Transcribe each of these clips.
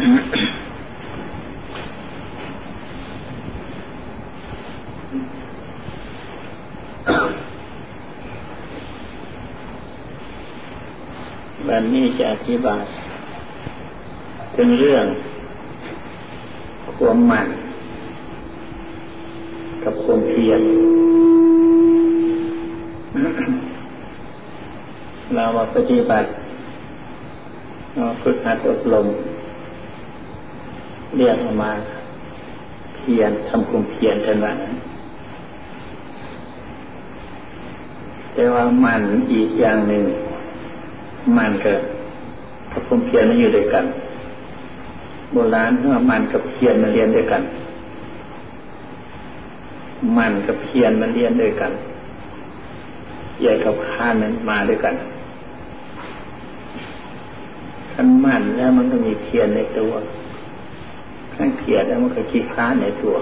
วันนี้จะอธิบายถึงเรื่อง ความหมัน กับความเพียรเรามาปฏิบัติเราฝึกหัดอบรม เรียกออกมาเพียรทำความเพียรกันว่าแต่ว่ามันอีกอย่างหนึ่ง มันกับกับความเพียรมันอยู่ด้วยกัน โบราณว่ามันกับเพียรมันเรียนด้วยกัน มันกับเพียรมันเรียนด้วยกันใหญ่กับข้านนั้นมาด้วยกันขันมันแล้วมันก็มีเพียรในตัว ขันเพียรแล้วมันก็ขี้ค้านในตัว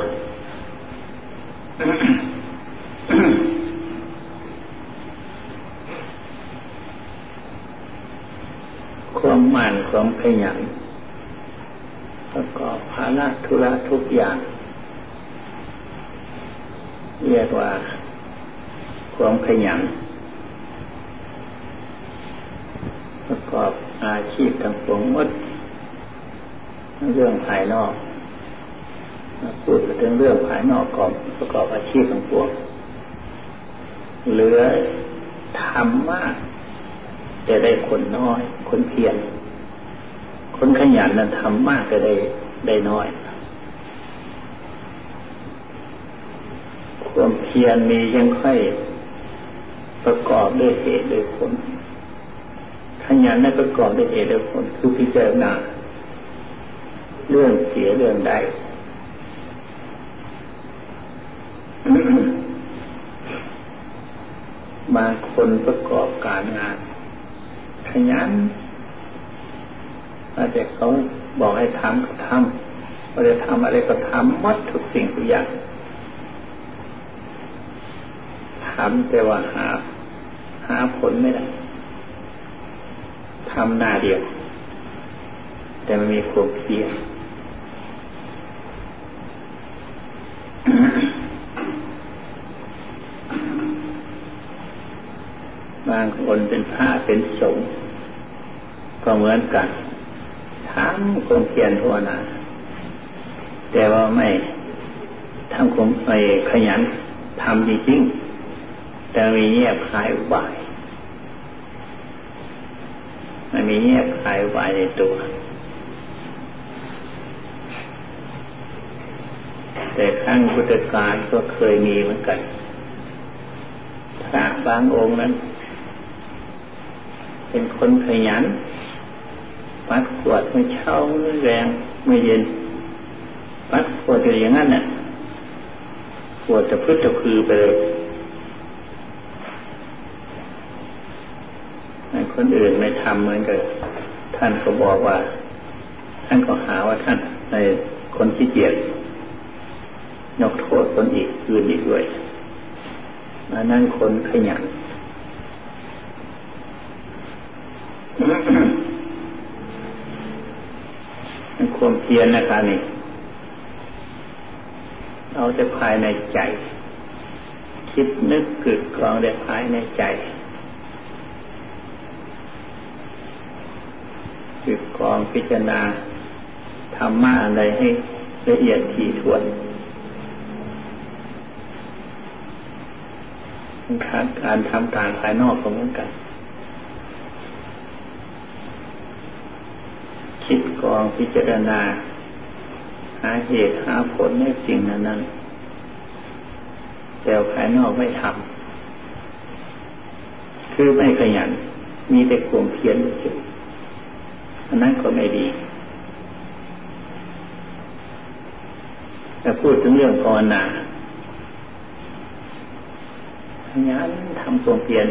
ความมันความขยันประกอบภาระธุระทุกอย่าง เรียกว่า ความขยันประกอบอาชีพทั้งปวงหมดเรื่องภายนอก พูดถึงเรื่องภายนอกกอนประกอบอาชีพทั้งปวงเหลือทำมากจะได้คนน้อย คนเพียรคนขยันนั้นทำมากก็ได้ได้น้อยความเพียรมียังค่อยประกอบด้วยเหตุด้วยผลขยันนั้นประกอบด้วยเหตุด้วยผลคือพิจารณาเรื่องเสียเรื่องใด บางคนประกอบการงาน ขยันอาจจะเขาบอกให้ทำก็ทำว่าจะทำอะไรก็ทำมัดทุกสิ่งทุกอย่างทำแต่ว่าหา หาผลไม่ได้ทำหน้าเดียว แต่มันมีความเพียร บางคนเป็นพระเป็นสงฆ์ก็เหมือนกันทำความเพียรทั่วหนาแต่ว่าไม่ทำความไปขยันทำจริงๆแต่มีเงียบคลายอุบายมันมีเงียบคลายอุบายในตัว แต่ครั้งพุทธกาลก็เคยมีเหมือนกันพระบางองค์นั้น เป็นคนขยันปัดขวดไม่เช่าไม่แรงไม่เย็นปัดขวดอยู่อย่างนั้นน่ะขวดจะพึ่งจะคือไปเลยคนอื่นไม่ทำเหมือนกับท่านก็บอกว่า ท่านก็หาว่าท่านในคนขี้เกียจยกโทษคนอีกอื่นอีกด้วยอันนั้นคนขยัน ความเพียรนะคะนี่ เอาแต่ภายในใจ คิดนึกกึดกรองแต่ภายในใจกึดกรองพิจารณาธรรมะอะไรให้ละเอียดถี่ถ้วนการการทำการภายนอกก็เหมือนกัน คิดกองพิจารณา หาเหตุหาผลในสิ่งนั้นนั้นแต่ภายนอกไม่ทำคือไม่ขยัน มีแต่กลมเพียรเฉยอันนั้นก็ไม่ดีแต่พูดถึงเรื่องภาวนาขยันทำกลมเพียร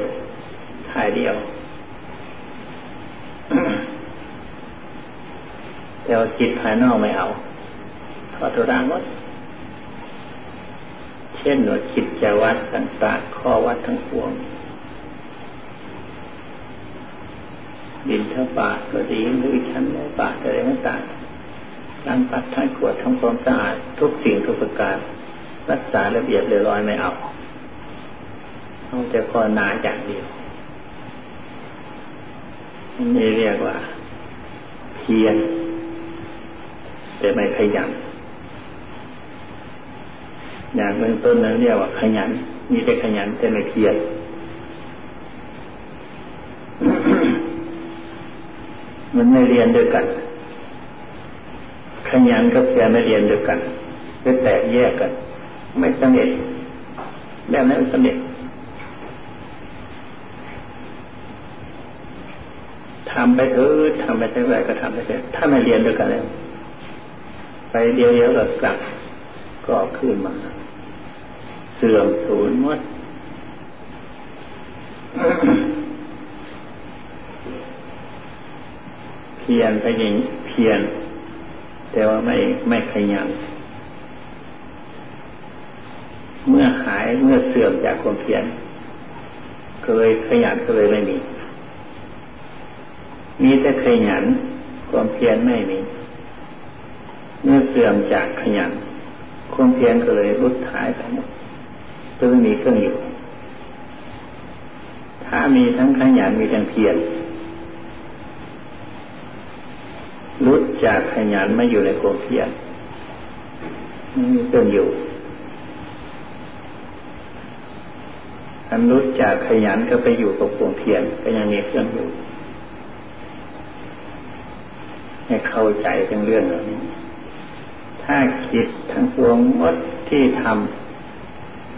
ถ่ายเดียว แต่ว่าจิตภายนอกไม่เอาทอดทุรังวัดเช่นว่าจิตจะวัดต่างๆข้อวัดทั้งปวงดินเท่าบาทก็ดีหรือชั้นในบาทอะไรต่างล้างปัดท้ายขวดทำความสะอาดทุกสิ่งทุกประการ รักษาระเบียบเรียบร้อยไม่เอาเอาแต่พอนาอย่างเดียวนี่เรียกว่า เพียร แต่ไม่ขยัน อย่างเบื้องต้นนั้นเรียกว่าขยัน มีแต่ขยันแต่ไม่เพียรมันไม่เรียนด้วยกัน ขยันกับเพียรไม่เรียนด้วยกันจะแตกแยกกัน ไม่สำเร็จแบบนั้นสำเร็จทำไปเถอะทำไปเท่าไรก็ทำไปเถอะถ้าไม่เรียนด้วยกันแล้ว เดียวเดียวก็กลับก็ขึ้นมา เสื่อมสูญหมดเพียนไปยิงเพียน แต่ว่าไม่ไม่ขยันเมื่อหายเมื่อเสื่อมจากความเพียรเคยขยันก็เลยไม่มี มีแต่ขยันความเพียรไม่มี เมื่อเสื่อมจากขยันความเพียรก็เลยรุดหายไปหมดจะไม่มีเครื่องอยู่ ถ้ามีทั้งขยันมีทั้งเพียรรุดจากขยันไม่อยู่ในความเพียรไม่มีเครื่องอยู่อันรุดจากขยันก็ไปอยู่กับความเพียรก็ยังมีเครื่องอยู่ให้เข้าใจเรื่องเรื่องเหล่านี้ ถ้าคิดทั้งปวงมดที่ท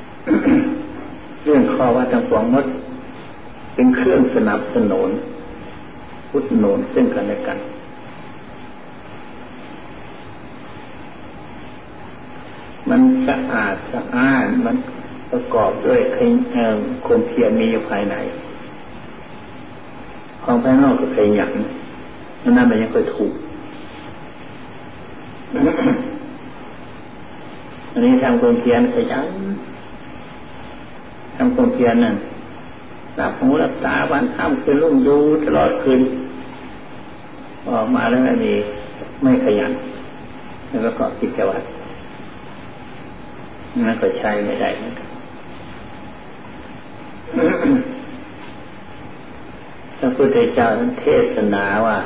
ำเรื่องข้อว่าทั้งปวงมด เป็นเครื่องสนับสนุนพุทธนุนซึ่งกันและกัน มันสะอาดสะอ้านมันประกอบด้วยความเพียรมีอยู่ภายใน ของภายนอกก็ขยันนั่นนั่นมันยังค่อยถูก นนี้ทำความเพียรขยันทำความเพียรนั่นรับหูรับตาวันข้ามคืนรุ่งดูตลอดคืนออกมาแล้วไม่มีไม่ขยันแล้วก็กิจวัตรนั่นก็ใช้ไม่ได้เหมือนกันพระพุทธเจ้าเทศนาว่า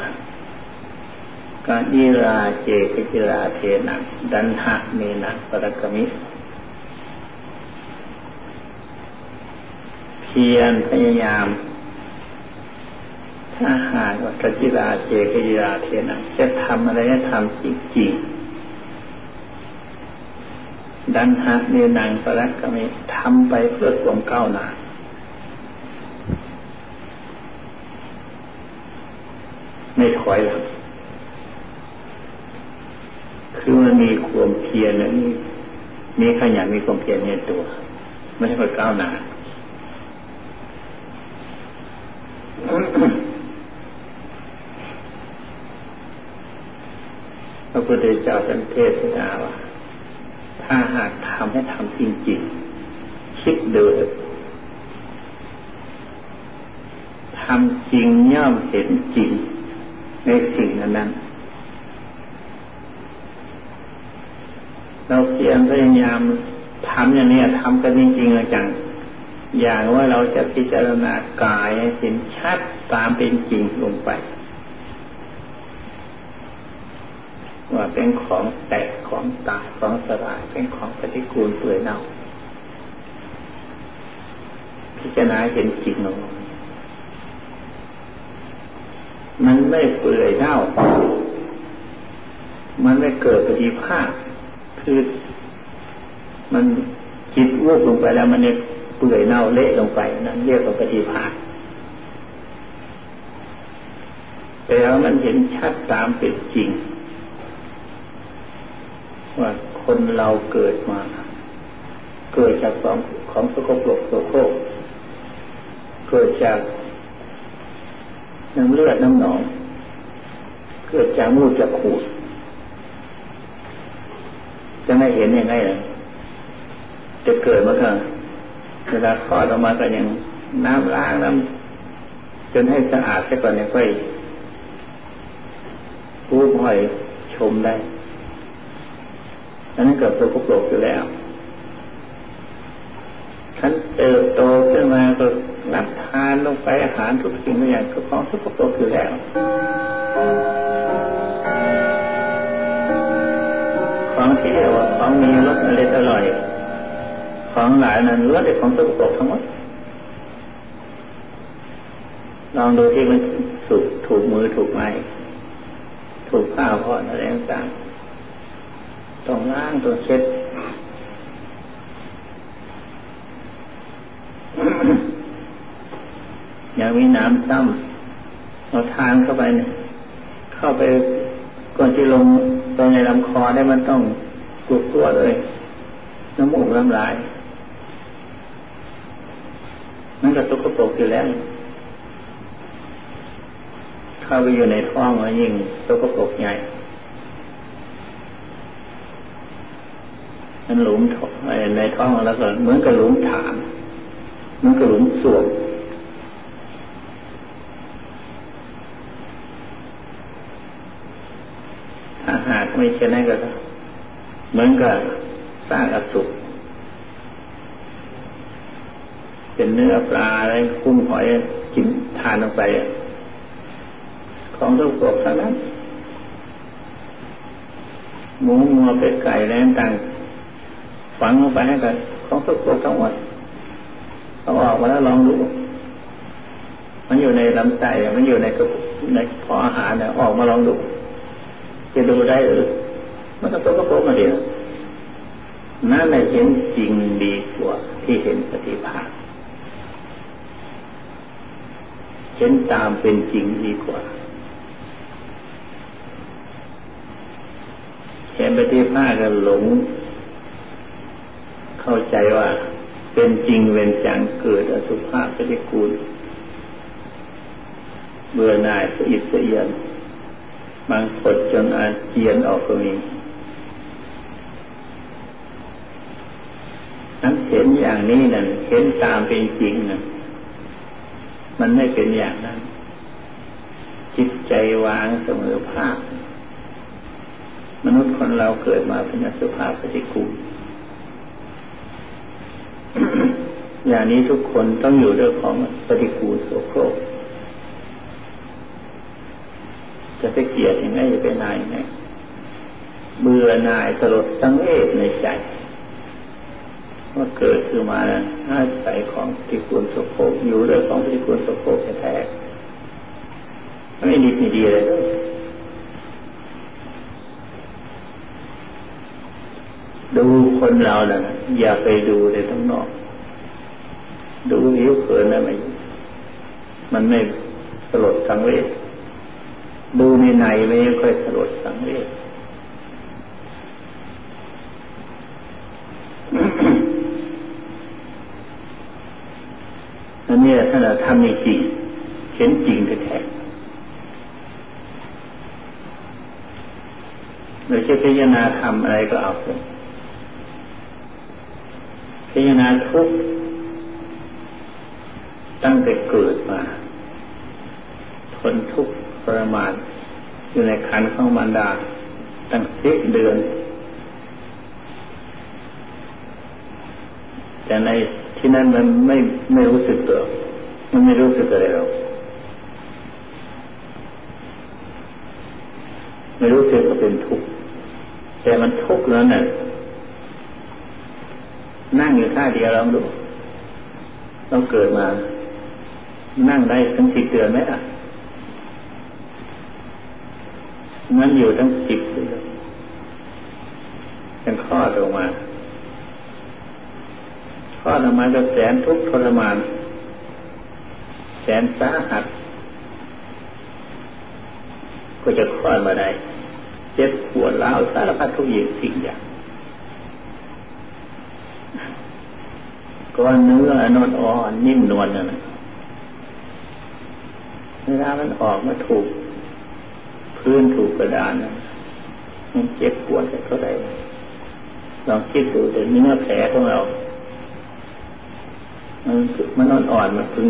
การยิราเจกจิราเทนะดันหะเมนะปรกมิ เพียรพยายาม ถ้าหากว่ากจิราเจกจิราเทนะจะทำอะไรจะทำจริงๆดันหะเมนังปรกมิทำไปเพื่อความก้าวหน้าไม่ถอยหลัง คือมันมีความเพียรแล้วมีมีขยันมีความเพียรในตัว ไม่ใช่คนก้าวหน้าพระพุทธเจ้าท่านเทศนาว่าถ้าหากทำให้ทำจริงๆ คิดดูทำจริงย่อมเห็นจริงในสิ่งนั้น เราเพียรพยายามทำอย่างนี้ทำกันจริงๆจังอย่างว่าเราจะพิจารณากายเห็นชัดตามเป็นจริงลงไป ว่าเป็นของแตกของตายของสลายเป็นของปฏิกูลเปื่อยเน่าพิจารณาเห็นจริงลงมันไม่เปื่อยเน่า มันไม่เกิดปฏิภาค คือ มันจิตวูบลงไปแล้วมันเนี่ยเปื่อยเน่าเละลงไปนั่นเรียกว่าปฏิภาคแต่แล้วมันเห็นชัดตามเป็นจริง ว่าคนเราเกิดมา เกิดจากของของสกปรกโสโครกเกิดจากน้ำเลือดน้ำหนอง เกิดจากมูดจากขูด จะไม่เห็นยังไงล่ะจะเกิดมาก็เวลาคลอดออกมาก็ยังน้ำล้างน้ำจนให้สะอาดแค่ก่อนเนี่ยค่อยผู้พ่อยชมได้อันนั้นเกิดตัวกปรกอยู่แล้วฉันเติบโตขึ้นมาก็รับทานลงไปอาหารทุกสิ่งทุกอย่างก็ของทุกปรกอยู่แล้ว ของที่เรียว่าของมีรสอร่อยอร่อย ของหลายนั้นล้วนแต่ของสกปรกทั้งหมดลองดูที่มันสุกถูกมือถูกไม้ถูกข้าวพออะไรต่างต้องล้างตัวเช็ดอย่างมีน้ำซ้ำเราทานเข้าไปเนี่ยเข้าไปก่อนที่ลง ไปในลำคอได้มันต้องกุดตัวเลยน้ำมูกน้ำลายนั่นก็ตุกปรกอยู่แล้วเข้าไปอยู่ในท้องแล้วยิ่งตุกปรกใหญ่มันหลุมในท้องแล้วก็เหมือนกับหลุมฐานเหมือนกับหลุมสวมถ้าหาก ไม่เช่นนั้นก็เหมือนกับสร้างอสุกเป็นเนื้อปลาอะไรคุ้มหอยกินทานลงไป ของทุกข์ทั้งนั้นหมูงัวเป็ดไก่แล้วต่างฝังลงไปให้กันของทุกข์ทั้งหมดเอาออกมาแล้วลองดูมันอยู่ในลำไส้มันอยู่ในกระในพออาหารเนี่ยออกมาลองดู จะดูได้หรือมันก็ตัวกระโปรงมาเดียวนั่นแหละเห็นจริงดีกว่าที่เห็นปฏิภาณเห็นตามเป็นจริงดีกว่า เห็นปฏิภาณก็หลง เข้าใจว่า เป็นจริงเวนจังเกิดอสุภาพปฏิกูลเบื่อหน่ายสะอิดสะเอียน บางกดจนอาเจียนออกก็มีนั้นเห็นอย่างนี้นั่นเห็นตามเป็นจริงนั่นมันไม่เป็นอย่างนั้น จิตใจวางเสมอภาค มนุษย์คนเราเกิดมาเป็นสุภาพปฏิกูลอย่างนี้ทุกคนต้องอยู่ด้วยของปฏิกูลโสโครก จะไปเกลียดยังไงจะไปนายยังไงเบื่อนายสลดสังเวชในใจว่าเกิดขึ้นมาอาศัยของที่ควรสกโภกอยู่ด้วยของที่ควรสกโภกแท้ๆไม่ดีไม่ดีเลยดูคนเรานะ่ะอย่าไปดูในทั้งนอก ดูหิวเขินนะมันมันไม่สลดสังเวช ดูในในไม่ค่อยสลดสังเวชอันนี้ถ้าเราทำจริง เห็นจริงแท้โดยจะพิจารณาทำอะไรก็เอาเถอะพิจารณาทุกตั้งแต่เกิดมา ทนทุกข์ ทรมานอยู่ในคันของมารดา ตั้งสิบเดือน แต่ในที่นั้นมันไม่ไม่รู้สึกตัว มันไม่รู้สึกอะไรหรอกไม่รู้สึกว่าเป็นทุกข์แต่มันทุกข์แล้วน่ะนั่งอยู่ท่าเดียวลองดูต้องเกิดมา นั่งได้ทั้งสิบเดือนไหมอะ มันอยู่ทั้งสิบเดือนเป็นข้อออกมาข้อออกมาก็แสนทุกข์ทรมาน แสนสาหัส ก็จะคลอดมาได้ เจ็บปวดร้าวสารพัดทุกอย่างสิ่งอย่างก้อนเนื้อนอนอ่อนนิ่มนวลนั่นเวลามันออกมาถูก พื้นถูกกระดานมันเจ็บปวดเท่าไหร่ลองคิดดูแต่เนื้อแผลของเรา มันมันนอนอ่อนมันพึ่ง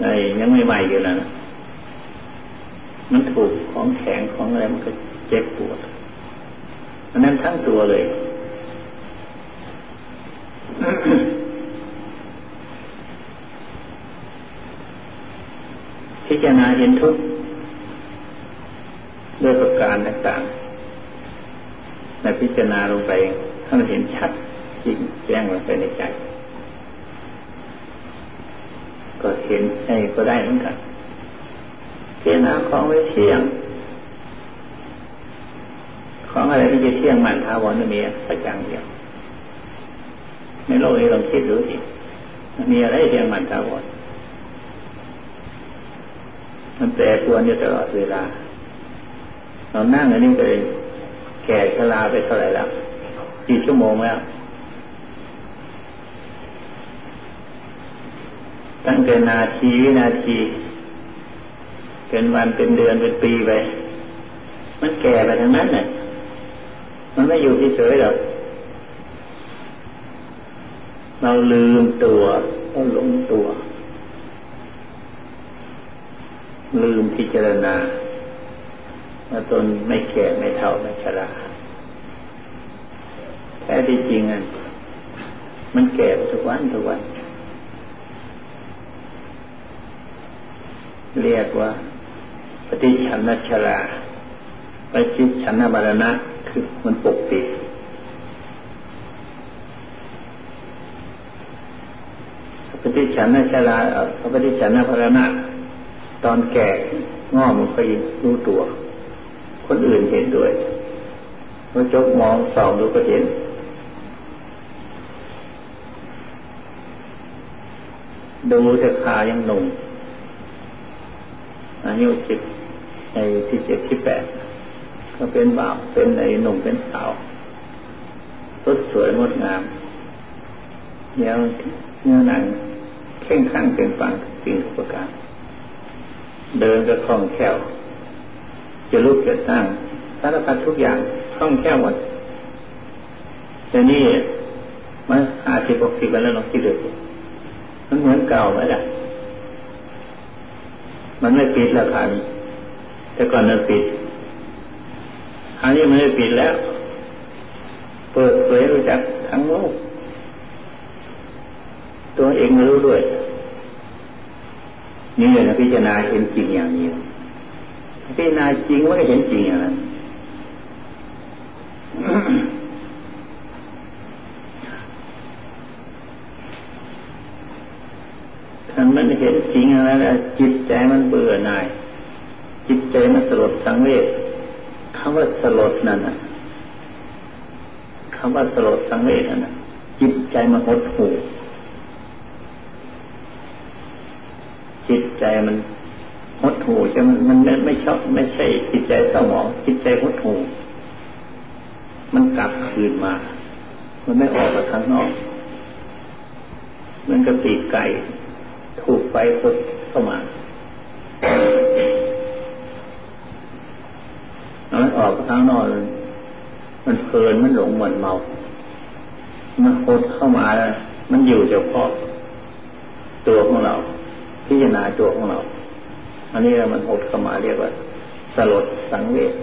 ไอ้ยังไม่ใหม่อยู่นะมันถูกของแข็งของอะไรมันก็เจ็บปวดอันนั้นทั้งตัวเลย พิจารณาเห็นทุกข์ด้วยประการต่างๆในพิจารณาลงไปถ้ามันเห็นชัดจริงแจ้งลงไปในใจ ก็เห็นใช่ก็ได้เหมือนกันพิจารณาของไม่เที่ยง ของอะไรที่จะเที่ยงมันท้าวรไม่มีสักอย่างเดียวในโลกนี้ลองคิดดูสิมีอะไรเที่ยงมันท้าวร มันแปรปรวนอยู่ตลอดเวลา เรานั่งอันนี้ก็เลยแก่ชราไปเท่าไหร่แล้วกี่ชั่วโมงแล้วตั้งแต่นาทีวินาที เป็นวันเป็นเดือนเป็นปีไปมันแก่ไปทั้งนั้นเนี่ยมันไม่อยู่เฉยๆหรอกเราลืมตัวเราหลงตัว ลืมพิจารณาว่าตนไม่แก่ไม่เท่าไม่ชราแท้ที่จริงอะมันแก่ทุกวันทุกวัน เรียกว่า ปฏิชันนชราปฏิชันนบารณะคือมันปกปิดปฏิชันนชราปฏิชันนบารณะ ตอนแก่งอมันก็ยิรู้ตัว คนอื่นเห็นด้วยเมื่อจกมองส่องดูก็เห็น ดูแต่ขายังหนุ่มอายุสิบในสิบเจ็ดสิบแปดก็เป็นบ่าวเป็นในหนุ่มเป็นสาวสดสวยงดงามเนื้อเนื้อหนังเข่งข้างเป็นปังสิ่งทุกประการ เดินก็คล่องแคล่วจะลุกจะตั้งสารพัดทุกอย่างคล่องแคล่วหมดแต่นี่มันอาสิบหกสิบแล้วลองคิดดูมันเหมือนเก่าไหมล่ะมันไม่ปิดแล้วคันแต่ก่อนมันปิดอันนี้มันไม่ปิดแล้ว เปิดเผยรู้จักทั้งโลกตัวเองรู้ด้วย นี่เลยนะพิจารณาเห็นจริงอย่างนี้พิจารณาจริงมันก็เห็นจริงอย่างนั้นถ้ามันเห็นจริงอะไรแล้วจิตใจมันเบื่อหน่าย จิตใจมันสลดสังเวชคำว่าสลดนั่นนะคำว่าสลดสังเวชนั่นนะจิตใจมันหดหู่จิต ใจมันหดหูใช่มันมันไม่ชอบไม่ใช่จิตใจเศร้าหมองจิตใจหดหูมันกลับคืนมา มันไม่ออกมาข้างนอกมันก็ตีไก่ถูกไฟกดเข้ามามันออกข้างนอกมันเพลินมันหลงมันเมา มันโคตรเข้ามาแล้วมันอยู่เฉพาะตัวของเรา พิจารณาตัวของเรา อันนี้มันหดเข้ามาเรียกว่าสลดสังเวช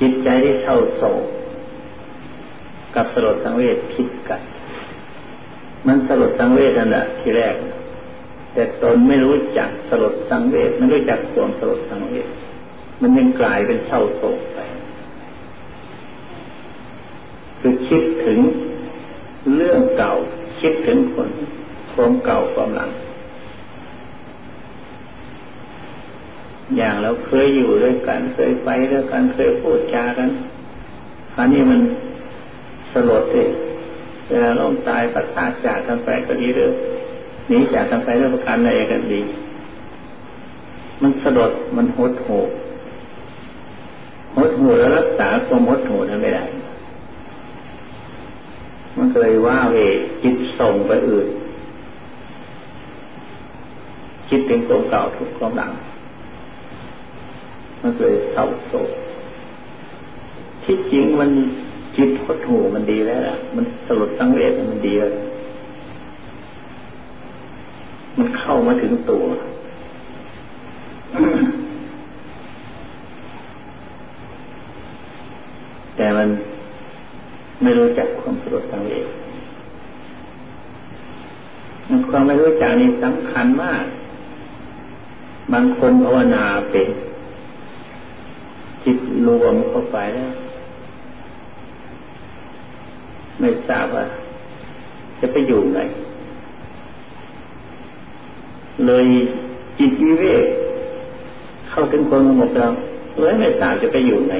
จิตใจที่เศร้าโศกกับสลดสังเวชผิดกัน มันสลดสังเวชนั่นแหละทีแรก แต่ตนไม่รู้จักสลดสังเวชไม่รู้จักความสลดสังเวชมันยังกลายเป็นเศร้าโศกไป คือคิดถึง คิดถึงคนความเก่าความหลัง อย่างเราเคยอยู่ด้วยกันเคยไปด้วยกันเคยพูดจากันคราวนี้มันสลดเลยเวลาล้มตายปัดพาจากกันไปก็ดีเรื่องหนีจากกันไปด้วยประการใดกันดี มันสลดมันหดหูหดหูแล้วรักษาความหดหูนั้นไม่ได้ มันเลยว่าเวจิตส่งไปอื่น คิดถึงความเก่าทุกความหลัง มันเลยเศร้าโศกที่จริงมันจิตพดหูมันดีแล้วล่ะ มันสลดสังเวชมันดีแล้วมันเข้ามาถึงตัว ไม่รู้จักความสลดสังเวชความไม่รู้จักนี่สำคัญมาก บางคนภาวนาเป็นจิตรวมเข้าไปแล้ว ไม่ทราบว่า จะไปอยู่ไหนเลยจิตวิเวกเข้าถึงความสงบแล้วเลยไม่ทราบจะไปอยู่ไหน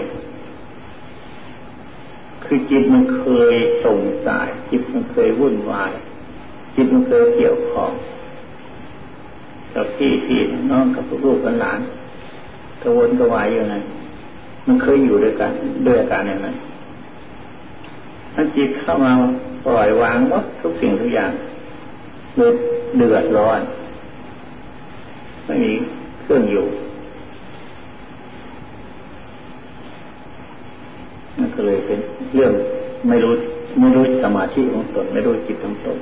คือจิตมันเคยส่งสาย จิตมันเคยวุ่นวาย จิตมันเคยเกี่ยวข้องกับพี่พี่น้องกับลูกกับหลานกระวนกระวายอยู่นั้นมันเคยอยู่ด้วยกันด้วยการอย่างนั้นถ้าจิตเข้ามาปล่อยวางหมดทุกสิ่งทุกอย่างเดือดร้อน ไม่มีเครื่องอยู่ นั่นก็เลยเป็นเรื่องไม่รู้ไม่รู้สมาธิของตน ไม่รู้จิตของตน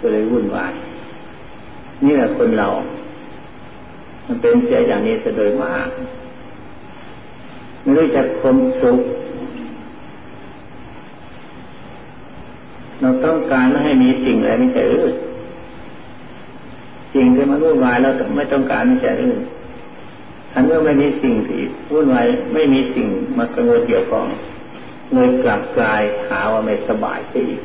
ก็เลยวุ่นวายนี่แหละคนเรา มันเป็นเสียอย่างนี้จะโดยมากไม่รู้จักความสุขเราต้องการไม่ให้มีสิ่งอะไรไม่ใช่อื่นสิ่งที่มันวุ่นวายเราไม่ต้องการไม่ใช่อื่นอั นเมื่อไม่มีสิ่งที่วุ่นวายไม่มีสิ่งมากังวลเกี่ยวข้องเลยกลับกลายหาว่าไม่สบายไปอีก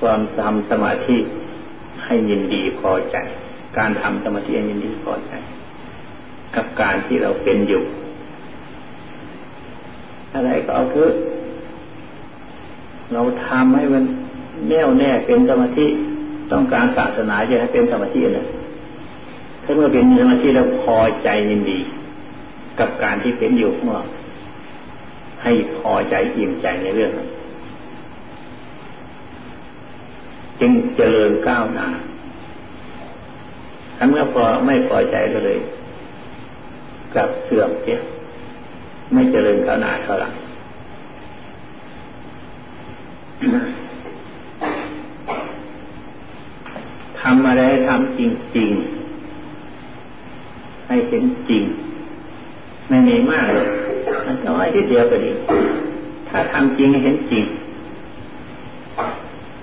ความทำสมาธิให้ยินดีพอใจ การทำสมาธิให้ยินดีพอใจ กับการที่เราเป็นอยู่ อะไรก็เอาเถอะ เราทำให้มันแน่วแน่เป็นสมาธิต้องการศาสนาจะให้เป็นสมาธิเลยถ้าเมื่อเป็นสมาธิแล้วพอใจยินดี กับการที่เป็นอยู่ของเราให้พอใจอิ่มใจในเรื่องนั้นจึงเจริญก้าวหน้าถ้าเมื่อพอไม่พอใจก็เลยกลับเสื่อมเสียไม่เจริญก้าวหน้าเท่าไหร่ ทำอะไรทำจริง ๆ ให้เห็นจริง ไม่มีมากเลยมันน้อยที่เดียวก็ดี ถ้าทำจริงเห็นจริง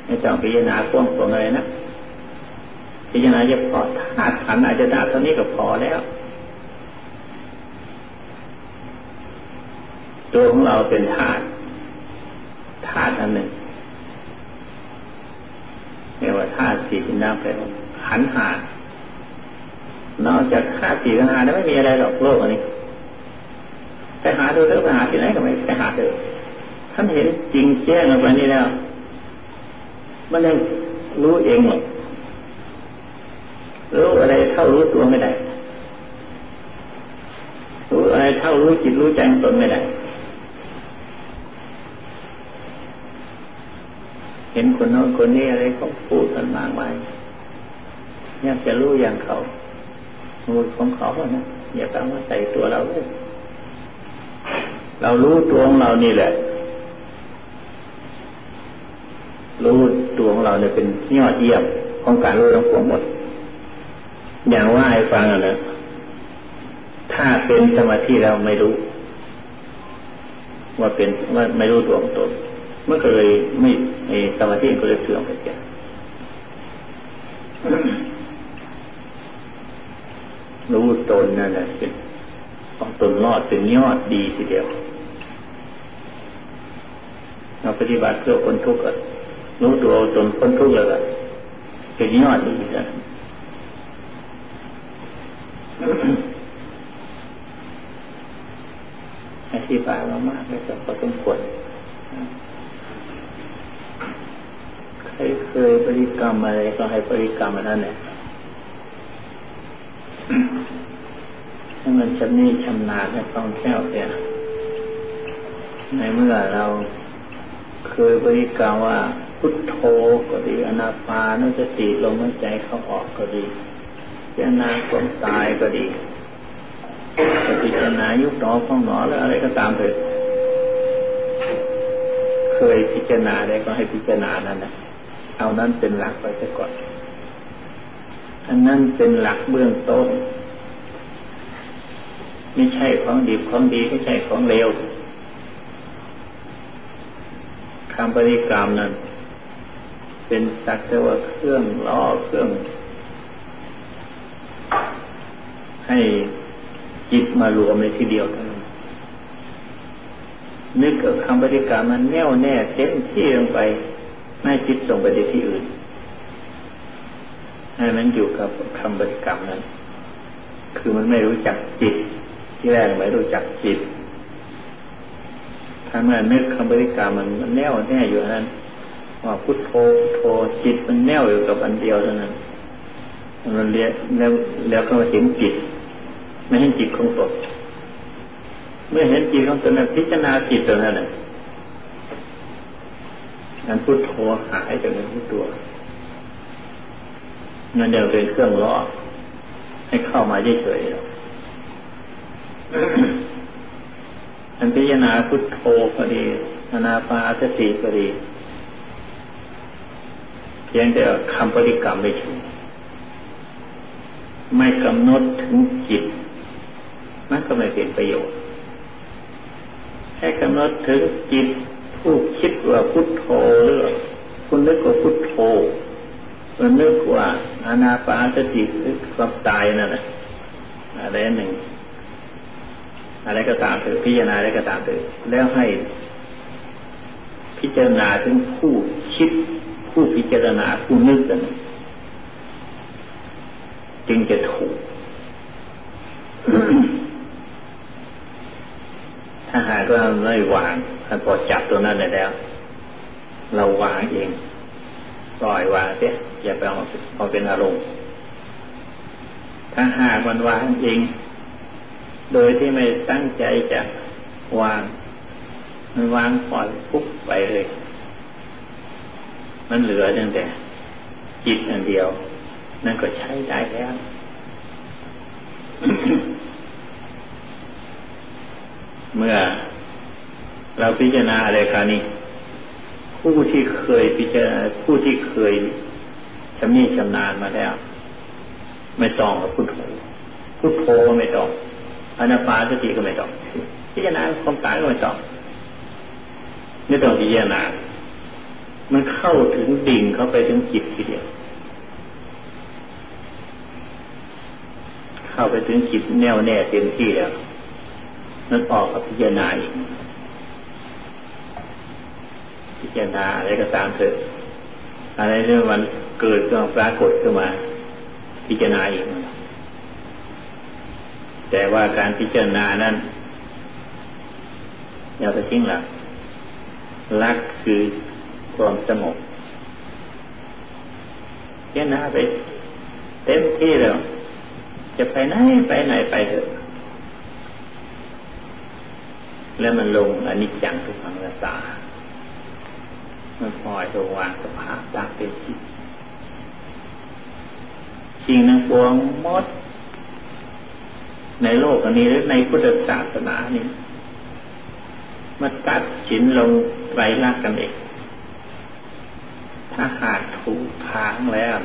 ไม่ต้องพิจารณากว้างตรงอะไรนะพิจารณาจะพอธาตุขันอาจจะได้เท่านี้ก็พอแล้ว ตัวของเราเป็นธาตุธาตุอันหนึ่งเรียกว่า ธาตุสี่น้ำไปขันหานอกจากธาตุสี่ขันหาแล้วไม่มีอะไรหรอกโลกอันนี้ไปหาดูเถอะไปหาที่ไหนก็ไม่ไปหาเถอะท่านเห็นจริงแจ้งออกไปนี่แล้ว มันยังรู้เองหรอกรู้อะไรเท่ารู้ตัวไม่ได้ รู้อะไรเท่ารู้จิตรู้ใจตนไม่ได้ เห็นคนโน้นคนนี้อะไรเขาพูดกันมากมายอยากจะรู้อย่างเขามูดของเขาเนะอย่าต้งมาใส่ตัวเราเลยเรารู้ตัวของเรานี่แหละ รู้ตัวของเราเนี่ยเป็นยอดเยี่ยมของการรู้ทั้งปวงหมด อย่างว่าให้ฟังอะนะถ้าเป็นสมาธิเราไม่รู้ ว่าเป็นว่าไม่รู้ตัวของตน มื่อก็เลยไม่สมาธิก็เลยเสื่อมไปแก่รู้ตนนั่นแหละเป็นของตนรอดเป็นยอดดีทีเดียว เราปฏิบัติเพื่อคนทุกข์รู้ตัวตนคนทุกข์เลยเป็นยอดดีจ้ะอธิบายมามากเลยแต่พอสมควร ใครเคยบริกรรมอะไรก็ให้บริกรรมนนั้นแหละให้มันชำนิชำนาญให้ต้องแค่วเนี่ยในเมื่อเราเคยบริกรรมว่า พุทโธก็ดี อนาปานสติลมหายใจเข้าออกก็ดีพิจารณาความตายก็ดีพิจารณายุบหนอฟองหนอหรืออะไรก็ตามเถิดเคยพิจารณาได้ก็ให้พิจารณานั่นนะ เอานั้นเป็นหลักไปซะก่อน อันนั้นเป็นหลักเบื้องต้น ไม่ใช่ของดีของดีไม่ใช่ของเลวคำปฏิกรรมนั้น เป็นสักแต่ว่าเครื่องล้อเครื่อง ให้จิตมารวมในที่เดียวเท่านั้นนึกกับคำปฏิกรรมมันแน่วแน่เต็มที่ลงไป ไม่จิตส่งไปที่อื่น ให้มันอยู่กับคำบริกรรมนั้น คือมันไม่รู้จักจิต ที่แรกไม่รู้จักจิตถ้าเมื่อนึกคำบริกรรมมันมันแน่วแน่อยู่นั้นว่าพุทโธพุทโธจิตมันแน่วอยู่กับอันเดียวเท่านั้นมันเรียแล้วแล้วก็เห็นจิตไม่เห็นจิตของตนเมื่อเห็นจิตของตนนั้นพิจารณาจิตตัวนั้น นั้นพุทโธหายจากในทุกตัวนั่นเดียวเป็นเครื่องล่อให้เข้ามาเฉยๆอันพิจารณาพุทโธก็ดีอนาปาสติก็ดีเพียงแต่คำปฏิกรรมไม่ถูกไม่กำหนดถึงจิต มันก็ไม่เป็นประโยชน์ให้กำหนดถึงจิต ผู้คิดว่าพุทโธหรือคุณนึกว่าพุทโธมันนึกว่าอานาปาสติคือความตายนั่นแหละอะไรหนึ่ง อะไรก็ตามเถอะพิจารณาอะไรก็ตามเถอะแล้วให้พิจารณาถึงผู้คิด ผู้พิจารณาผู้นึกกันจึงจะถูก ถ้าหากว่าไม่วาง ถ้าพอจับตัวนั้นได้แล้ว เราวางเองปล่อยวางเสียอย่าไปเอาเอาเป็นอารมณ์ถ้าหากมันวางจริงโดยที่ไม่ตั้งใจจะวาง มันวางปล่อยปุ๊บไปเลย มันเหลือตั้งแต่ จิตอันเดียว นั่นก็ใช้ได้แล้วเมื่อ เราพิจารณาอะไรกันนี่ผู้ที่เคยพิจารณาผู้ที่เคยชำนิชำนาญมาแล้ว ไม่ต้องกับพุทโธพุทโธก็ไม่ต้องอนาปาสติก็ไม่ต้อง พิจารณาความตายก็ไม่ต้องไม่ต้องพิจารณามันเข้าถึงดิ่งเข้าไปถึงจิตทีเดียว เข้าไปถึงจิตแน่วแน่เต็มที่แล้วนั่นออกกับพิจารณาอีก พิจารณาอะไรก็ตามเถอะอะไรเรื่องมันเกิดก็ปรากฏขึ้นมา พิจารณาอีกแต่ว่าการพิจารณานั้นอย่าไปทิ้งหลักลักคือความสงบพิจารณาไป เต็มที่แล้ว จะไปไหนไปไหนไปเถอะแล้วมันลงอนิจจังทุกขังรักษา มันปล่อยตัววางสภาพตามเป็นจริงสิ่งนั้นปวงมด ในโลกอันนี้หรือในพุทธศาสนานี่มาตัดสินลงไตรลักษณ์กันเองถ้าหากถูกทางแล้ว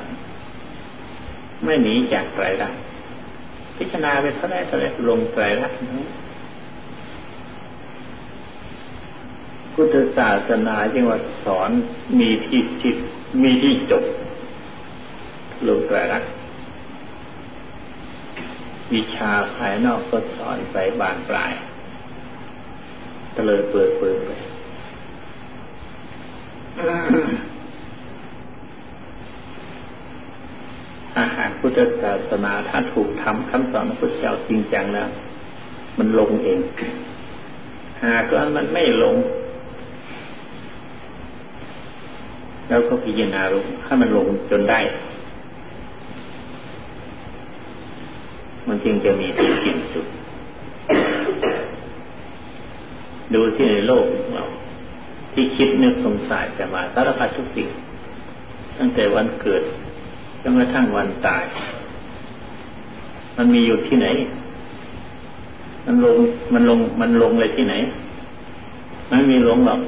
ไม่หนีจากไตรลักษณ์พิจารณาไปเท่าไรเท่าไรลงไตรลักษณ์นั้น พุทธศาสนาจึงว่าสอนมีที่จิตมีที่จบลงไตรลักษณ์วิชาภายนอกก็สอนไปบานปลายตะเลยเปิดเปิดไปอาหารพุทธศาสนาถ้าถูกทำคำสอนของพระเจ้าจริงจังแล้ว มันลงเอง หากว่ามันไม่ลง แล้วก็พิจารณาลงถ้ามันลงจนได้ มันจึงจะมีที่สิ้นสุด ดูที่ในโลกของเราที่คิดนึกสงสัยแต่มาสารพัดทุกสิ่ง ตั้งแต่วันเกิดจนกระทั่งวันตาย มันมีอยู่ที่ไหน มันลงมันลงมันลงเลยที่ไหนมันมีหลงหรอก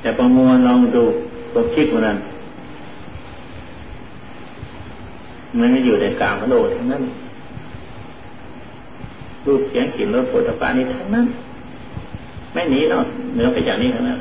แต่ประมวลลองดูความคิดมันนั้นมันไม่อยู่ในกลางโลกทั้งนั้นรูปเสียงกลิ่นรสผลิตภัณฑ์นี้ทั้งนั้น ไม่หนีเนาะเหนือไปจากนี้ทั้งนั้น